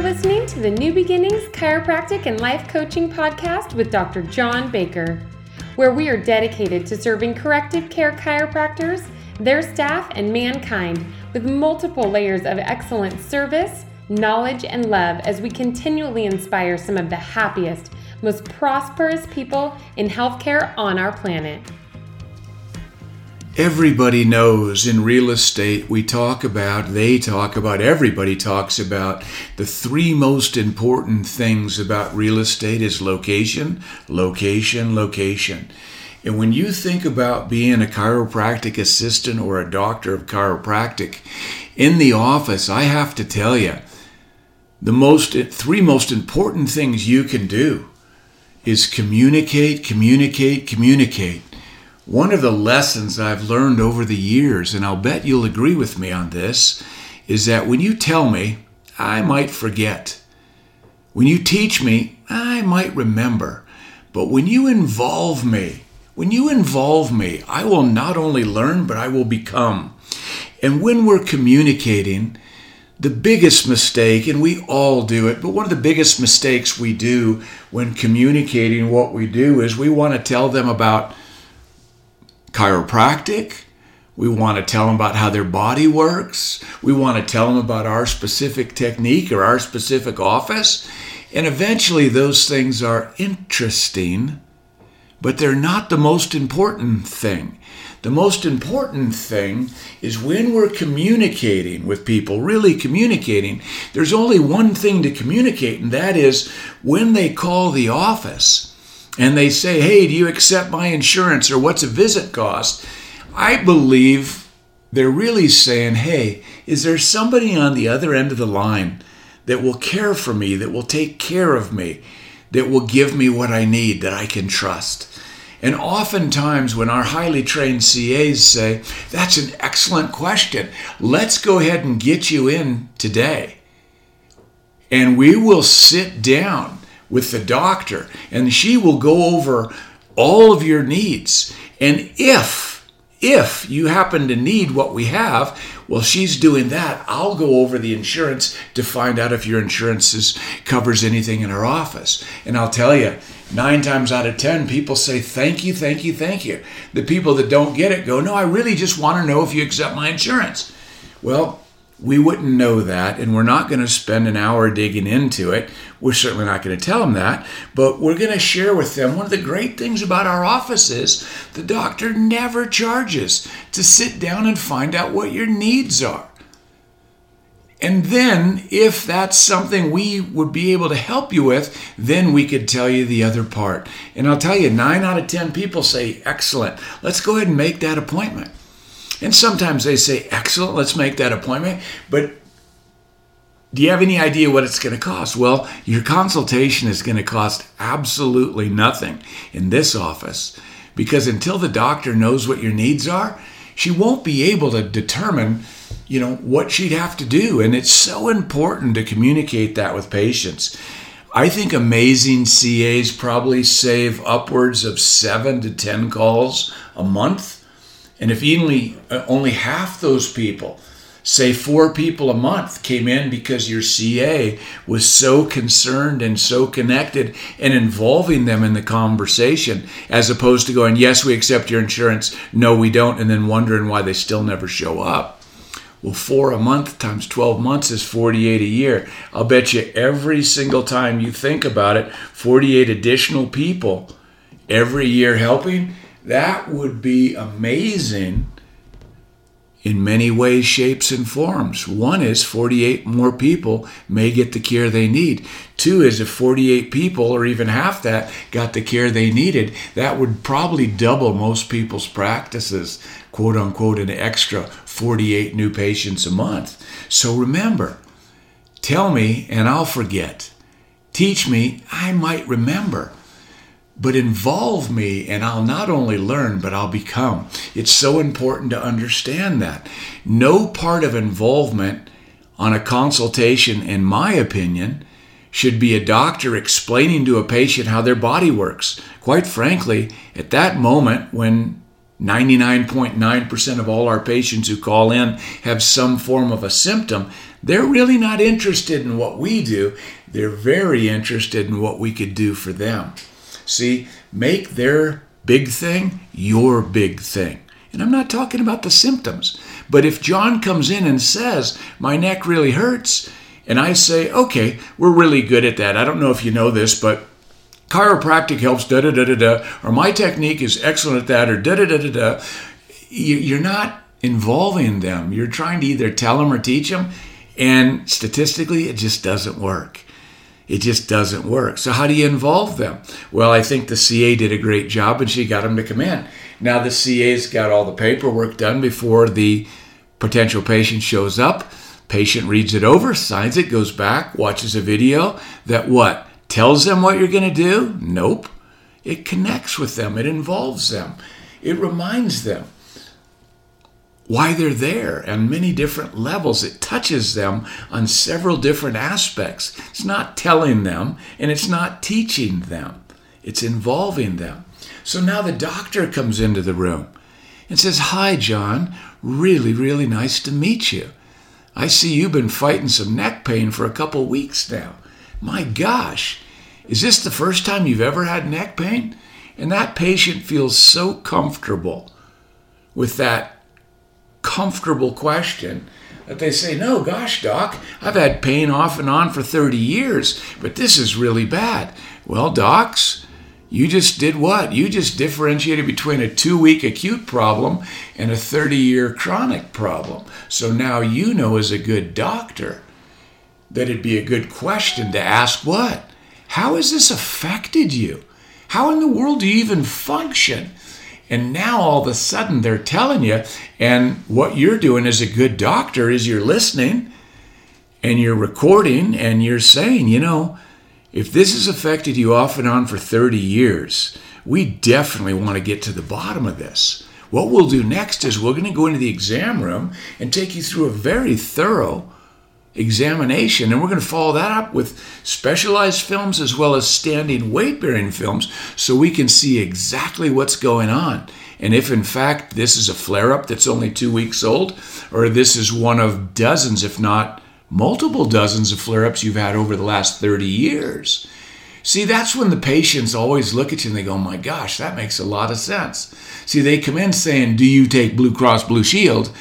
are listening to the New Beginnings Chiropractic and Life Coaching Podcast with Dr. John Baker, where we are dedicated to serving corrective care chiropractors, their staff, and mankind with multiple layers of excellent service, knowledge, and love as we continually inspire some of the happiest, most prosperous people in healthcare on our planet. Everybody knows in real estate, we talk about, they talk about, everybody talks about the three most important things about real estate is location, location, location. And when you think about being a chiropractic assistant or a doctor of chiropractic in the office, I have to tell you, the most three most important things you can do is communicate, communicate, communicate. One of the lessons I've learned over the years, and I'll bet you'll agree with me on this, is that when you tell me, I might forget. When you teach me, I might remember. But when you involve me, when you involve me, I will not only learn, but I will become. And when we're communicating, the biggest mistake, and we all do it, but one of the biggest mistakes we do when communicating what we do is we want to tell them about chiropractic. We want to tell them about how their body works. We want to tell them about our specific technique or our specific office. And eventually, those things are interesting, but they're not the most important thing. The most important thing is when we're communicating with people, really communicating, there's only one thing to communicate, and that is when they call the office and they say, Hey, do you accept my insurance or what's a visit cost? I believe they're really saying, Hey, is there somebody on the other end of the line that will care for me, that will take care of me, that will give me what I need, that I can trust? And oftentimes, when our highly trained CAs say, That's an excellent question, let's go ahead and get you in today. And we will sit down with the doctor, and she will go over all of your needs. And if if you happen to need what we have, well, she's doing that. I'll go over the insurance to find out if your insurance is, covers anything in our office. And I'll tell you, nine times out of ten, people say, Thank you, thank you, thank you. The people that don't get it go, No, I really just want to know if you accept my insurance. Well, we wouldn't know that, and we're not going to spend an hour digging into it. We're certainly not going to tell them that, but we're going to share with them one of the great things about our office is the doctor never charges to sit down and find out what your needs are. And then, if that's something we would be able to help you with, then we could tell you the other part. And I'll tell you, nine out of 10 people say, Excellent, let's go ahead and make that appointment. And sometimes they say, excellent, let's make that appointment. But do you have any idea what it's going to cost? Well, your consultation is going to cost absolutely nothing in this office because until the doctor knows what your needs are, she won't be able to determine, you know, what she'd have to do. And it's so important to communicate that with patients. I think amazing CAs probably save upwards of seven to 10 calls a month and if only uh, only half those people, say four people a month, came in because your CA was so concerned and so connected and involving them in the conversation, as opposed to going, "Yes, we accept your insurance," "No, we don't," and then wondering why they still never show up. Well, four a month times 12 months is 48 a year. I'll bet you every single time you think about it, 48 additional people every year helping that would be amazing in many ways, shapes, and forms. One is 48 more people may get the care they need. Two is if 48 people, or even half that, got the care they needed, that would probably double most people's practices, quote unquote, an extra 48 new patients a month. So remember, tell me and I'll forget. Teach me, I might remember but involve me and I'll not only learn, but I'll become. It's so important to understand that. No part of involvement on a consultation, in my opinion, should be a doctor explaining to a patient how their body works. Quite frankly, at that moment when 99.9% of all our patients who call in have some form of a symptom. They're really not interested in what we do. They're very interested in what we could do for them. See, make their big thing your big thing. And I'm not talking about the symptoms. But if John comes in and says, My neck really hurts, and I say, Okay, we're really good at that. I don't know if you know this, but chiropractic helps da da da da da, or my technique is excellent at that, or da da da da da. You're not involving them. You're trying to either tell them or teach them, and statistically, it just doesn't work. It just doesn't work. So, how do you involve them? Well, I think the CA did a great job and she got them to come in. Now, the CA's got all the paperwork done before the potential patient shows up. Patient reads it over, signs it, goes back, watches a video that what? Tells them what you're going to do? Nope. It connects with them, it involves them, it reminds them why they're there on many different levels. It touches them on several different aspects. It's not telling them and it's not teaching them, it's involving them. So now the doctor comes into the room and says, Hi, John, really, really nice to meet you. I see you've been fighting some neck pain for a couple weeks now. My gosh, is this the first time you've ever had neck pain? And that patient feels so comfortable with that comfortable question that they say, No, gosh, doc, I've had pain off and on for 30 years, but this is really bad. Well, docs, you just did what? You just differentiated between a two week acute problem and a 30 year chronic problem. So now you know as a good doctor that it'd be a good question to ask what? How has this affected you? How in the world do you even function? And now all of a sudden they're telling you, and what you're doing as a good doctor is you're listening and you're recording and you're saying, you know, if this has affected you off and on for 30 years, we definitely want to get to the bottom of this. What we'll do next is we're going to go into the exam room and take you through a very thorough examination. And we're going to follow that up with specialized films as well as standing weight bearing films so we can see exactly what's going on. And if in fact this is a flare up that's only two weeks old, or this is one of dozens, if not multiple dozens of flare ups you've had over the last 30 years. See, that's when the patients always look at you and they go, oh My gosh, that makes a lot of sense. See, they come in saying, Do you take Blue Cross Blue Shield?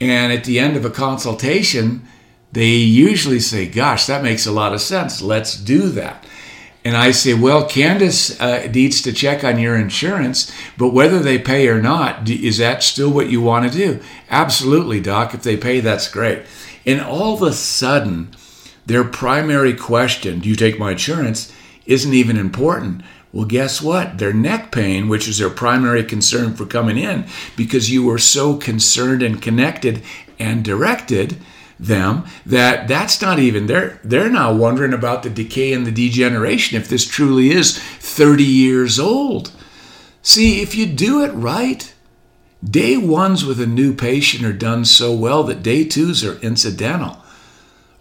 And at the end of a consultation, they usually say, Gosh, that makes a lot of sense. Let's do that. And I say, Well, Candace uh, needs to check on your insurance, but whether they pay or not, is that still what you want to do? Absolutely, Doc. If they pay, that's great. And all of a sudden, their primary question, Do you take my insurance? isn't even important. Well, guess what? Their neck pain, which is their primary concern for coming in, because you were so concerned and connected and directed them that that's not even they're they're now wondering about the decay and the degeneration if this truly is 30 years old. See if you do it right day ones with a new patient are done so well that day twos are incidental.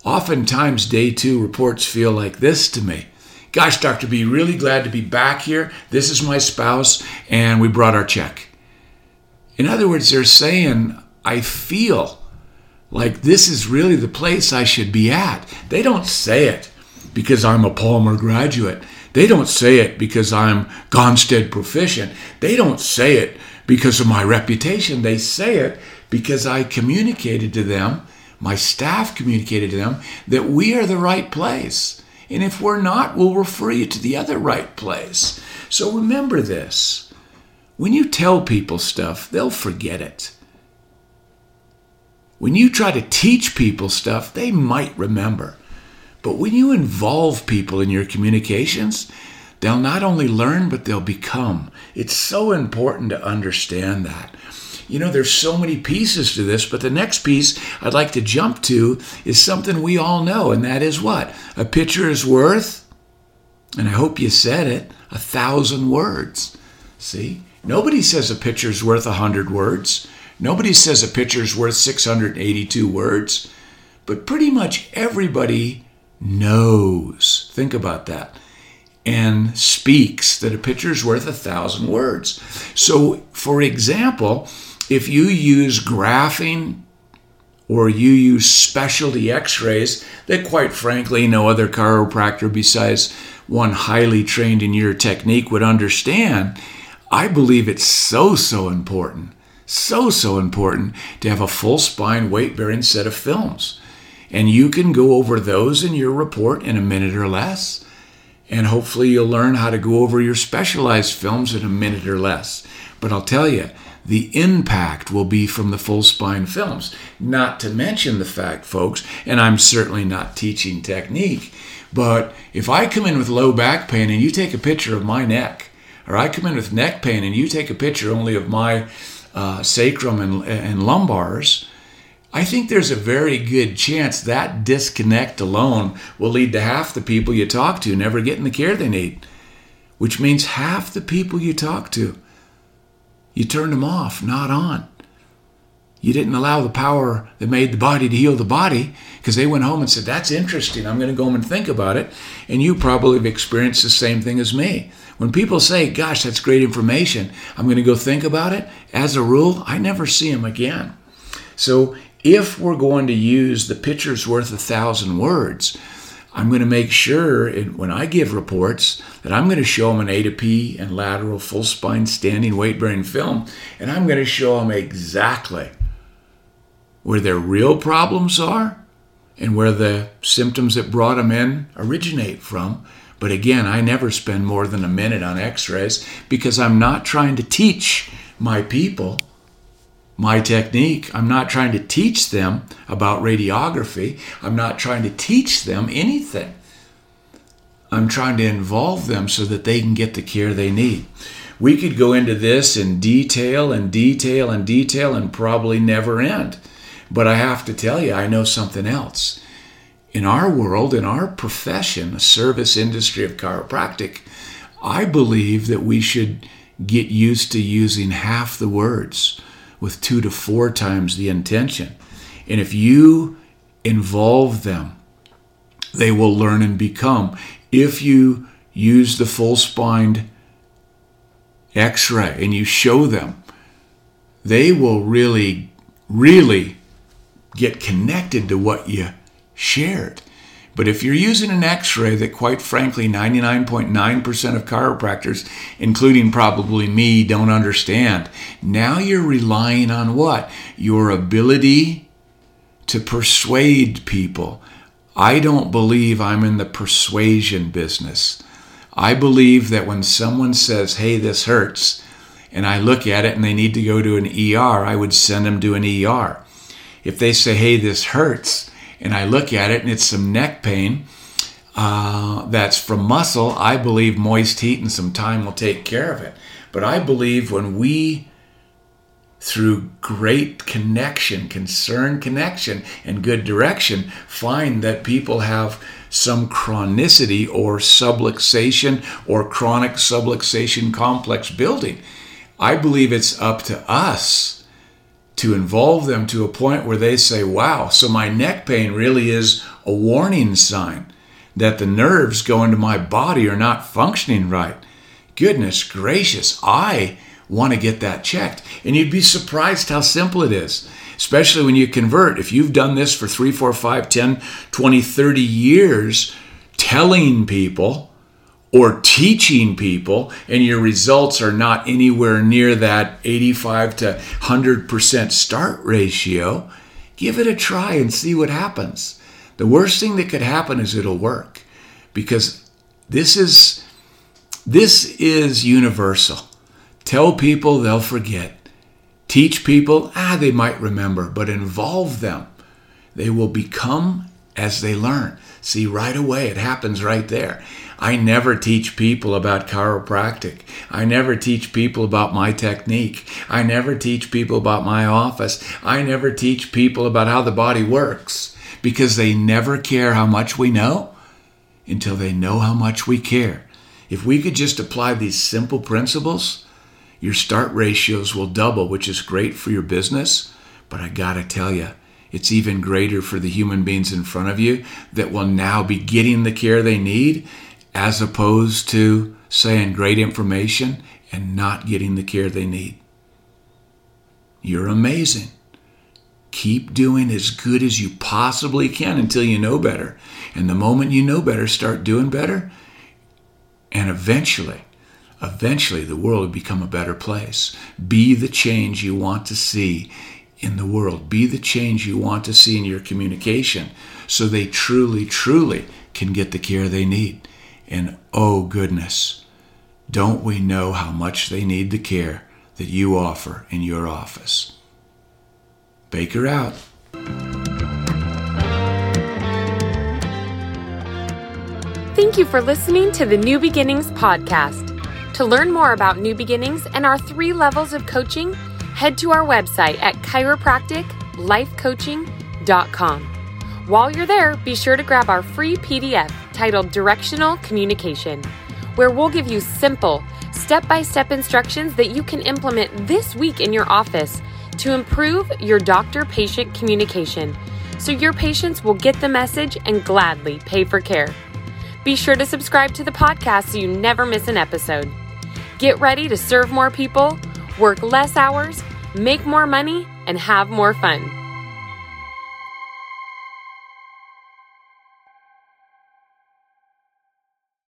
Oftentimes day two reports feel like this to me. Gosh dr b really glad to be back here. This is my spouse and we brought our check. In other words they're saying i feel like this is really the place I should be at. They don't say it because I'm a Palmer graduate. They don't say it because I'm Gonstead proficient. They don't say it because of my reputation. They say it because I communicated to them, my staff communicated to them, that we are the right place. And if we're not, we'll refer you to the other right place. So remember this. When you tell people stuff, they'll forget it. When you try to teach people stuff, they might remember. But when you involve people in your communications, they'll not only learn, but they'll become. It's so important to understand that. You know, there's so many pieces to this, but the next piece I'd like to jump to is something we all know, and that is what? A picture is worth, and I hope you said it, a thousand words. See? Nobody says a picture's worth a hundred words. Nobody says a picture is worth 682 words, but pretty much everybody knows. Think about that. and speaks that a picture is worth a thousand words. So, for example, if you use graphing or you use specialty x rays that, quite frankly, no other chiropractor besides one highly trained in your technique would understand, I believe it's so, so important, so, so important to have a full spine weight bearing set of films. And you can go over those in your report in a minute or less. And hopefully, you'll learn how to go over your specialized films in a minute or less. But I'll tell you, the impact will be from the full spine films. Not to mention the fact, folks, and I'm certainly not teaching technique, but if I come in with low back pain and you take a picture of my neck, or I come in with neck pain and you take a picture only of my uh, sacrum and, and lumbars, I think there's a very good chance that disconnect alone will lead to half the people you talk to never getting the care they need, which means half the people you talk to, you turned them off, not on. You didn't allow the power that made the body to heal the body because they went home and said, That's interesting. I'm going to go home and think about it. And you probably have experienced the same thing as me. When people say, Gosh, that's great information, I'm going to go think about it, as a rule, I never see them again. So if we're going to use the picture's worth a thousand words, I'm going to make sure when I give reports that I'm going to show them an A to P and lateral full spine standing weight bearing film, and I'm going to show them exactly where their real problems are and where the symptoms that brought them in originate from. But again, I never spend more than a minute on x rays because I'm not trying to teach my people my technique. I'm not trying to teach them about radiography. I'm not trying to teach them anything. I'm trying to involve them so that they can get the care they need. We could go into this in detail and detail and detail and probably never end. But I have to tell you, I know something else. In our world, in our profession, the service industry of chiropractic, I believe that we should get used to using half the words with two to four times the intention. And if you involve them, they will learn and become. If you use the full spined x ray and you show them, they will really, really get connected to what you shared. But if you're using an x ray that, quite frankly, 99.9% of chiropractors, including probably me, don't understand, now you're relying on what? Your ability to persuade people. I don't believe I'm in the persuasion business. I believe that when someone says, hey, this hurts, and I look at it and they need to go to an ER, I would send them to an ER. If they say, hey, this hurts, and I look at it and it's some neck pain uh, that's from muscle, I believe moist heat and some time will take care of it. But I believe when we, through great connection, concern connection, and good direction, find that people have some chronicity or subluxation or chronic subluxation complex building, I believe it's up to us to involve them to a point where they say, wow, so my neck pain really is a warning sign that the nerves going to my body are not functioning right. Goodness gracious, I want to get that checked. And you'd be surprised how simple it is, especially when you convert. If you've done this for 3, 4, 5, 10, 20, 30 years, telling people, or teaching people and your results are not anywhere near that 85 to 100% start ratio, give it a try and see what happens. The worst thing that could happen is it'll work because this is this is universal. Tell people they'll forget. Teach people, ah, they might remember, but involve them. They will become as they learn. See, right away, it happens right there. I never teach people about chiropractic. I never teach people about my technique. I never teach people about my office. I never teach people about how the body works because they never care how much we know until they know how much we care. If we could just apply these simple principles, your start ratios will double, which is great for your business. But I gotta tell you, it's even greater for the human beings in front of you that will now be getting the care they need as opposed to saying great information and not getting the care they need. You're amazing. Keep doing as good as you possibly can until you know better. And the moment you know better, start doing better. And eventually, eventually the world will become a better place. Be the change you want to see in the world. Be the change you want to see in your communication so they truly, truly can get the care they need. And oh, goodness, don't we know how much they need the care that you offer in your office? Baker out. Thank you for listening to the New Beginnings podcast. To learn more about New Beginnings and our three levels of coaching, head to our website at chiropracticlifecoaching.com. While you're there, be sure to grab our free PDF titled Directional Communication, where we'll give you simple, step by step instructions that you can implement this week in your office to improve your doctor patient communication so your patients will get the message and gladly pay for care. Be sure to subscribe to the podcast so you never miss an episode. Get ready to serve more people, work less hours, make more money, and have more fun.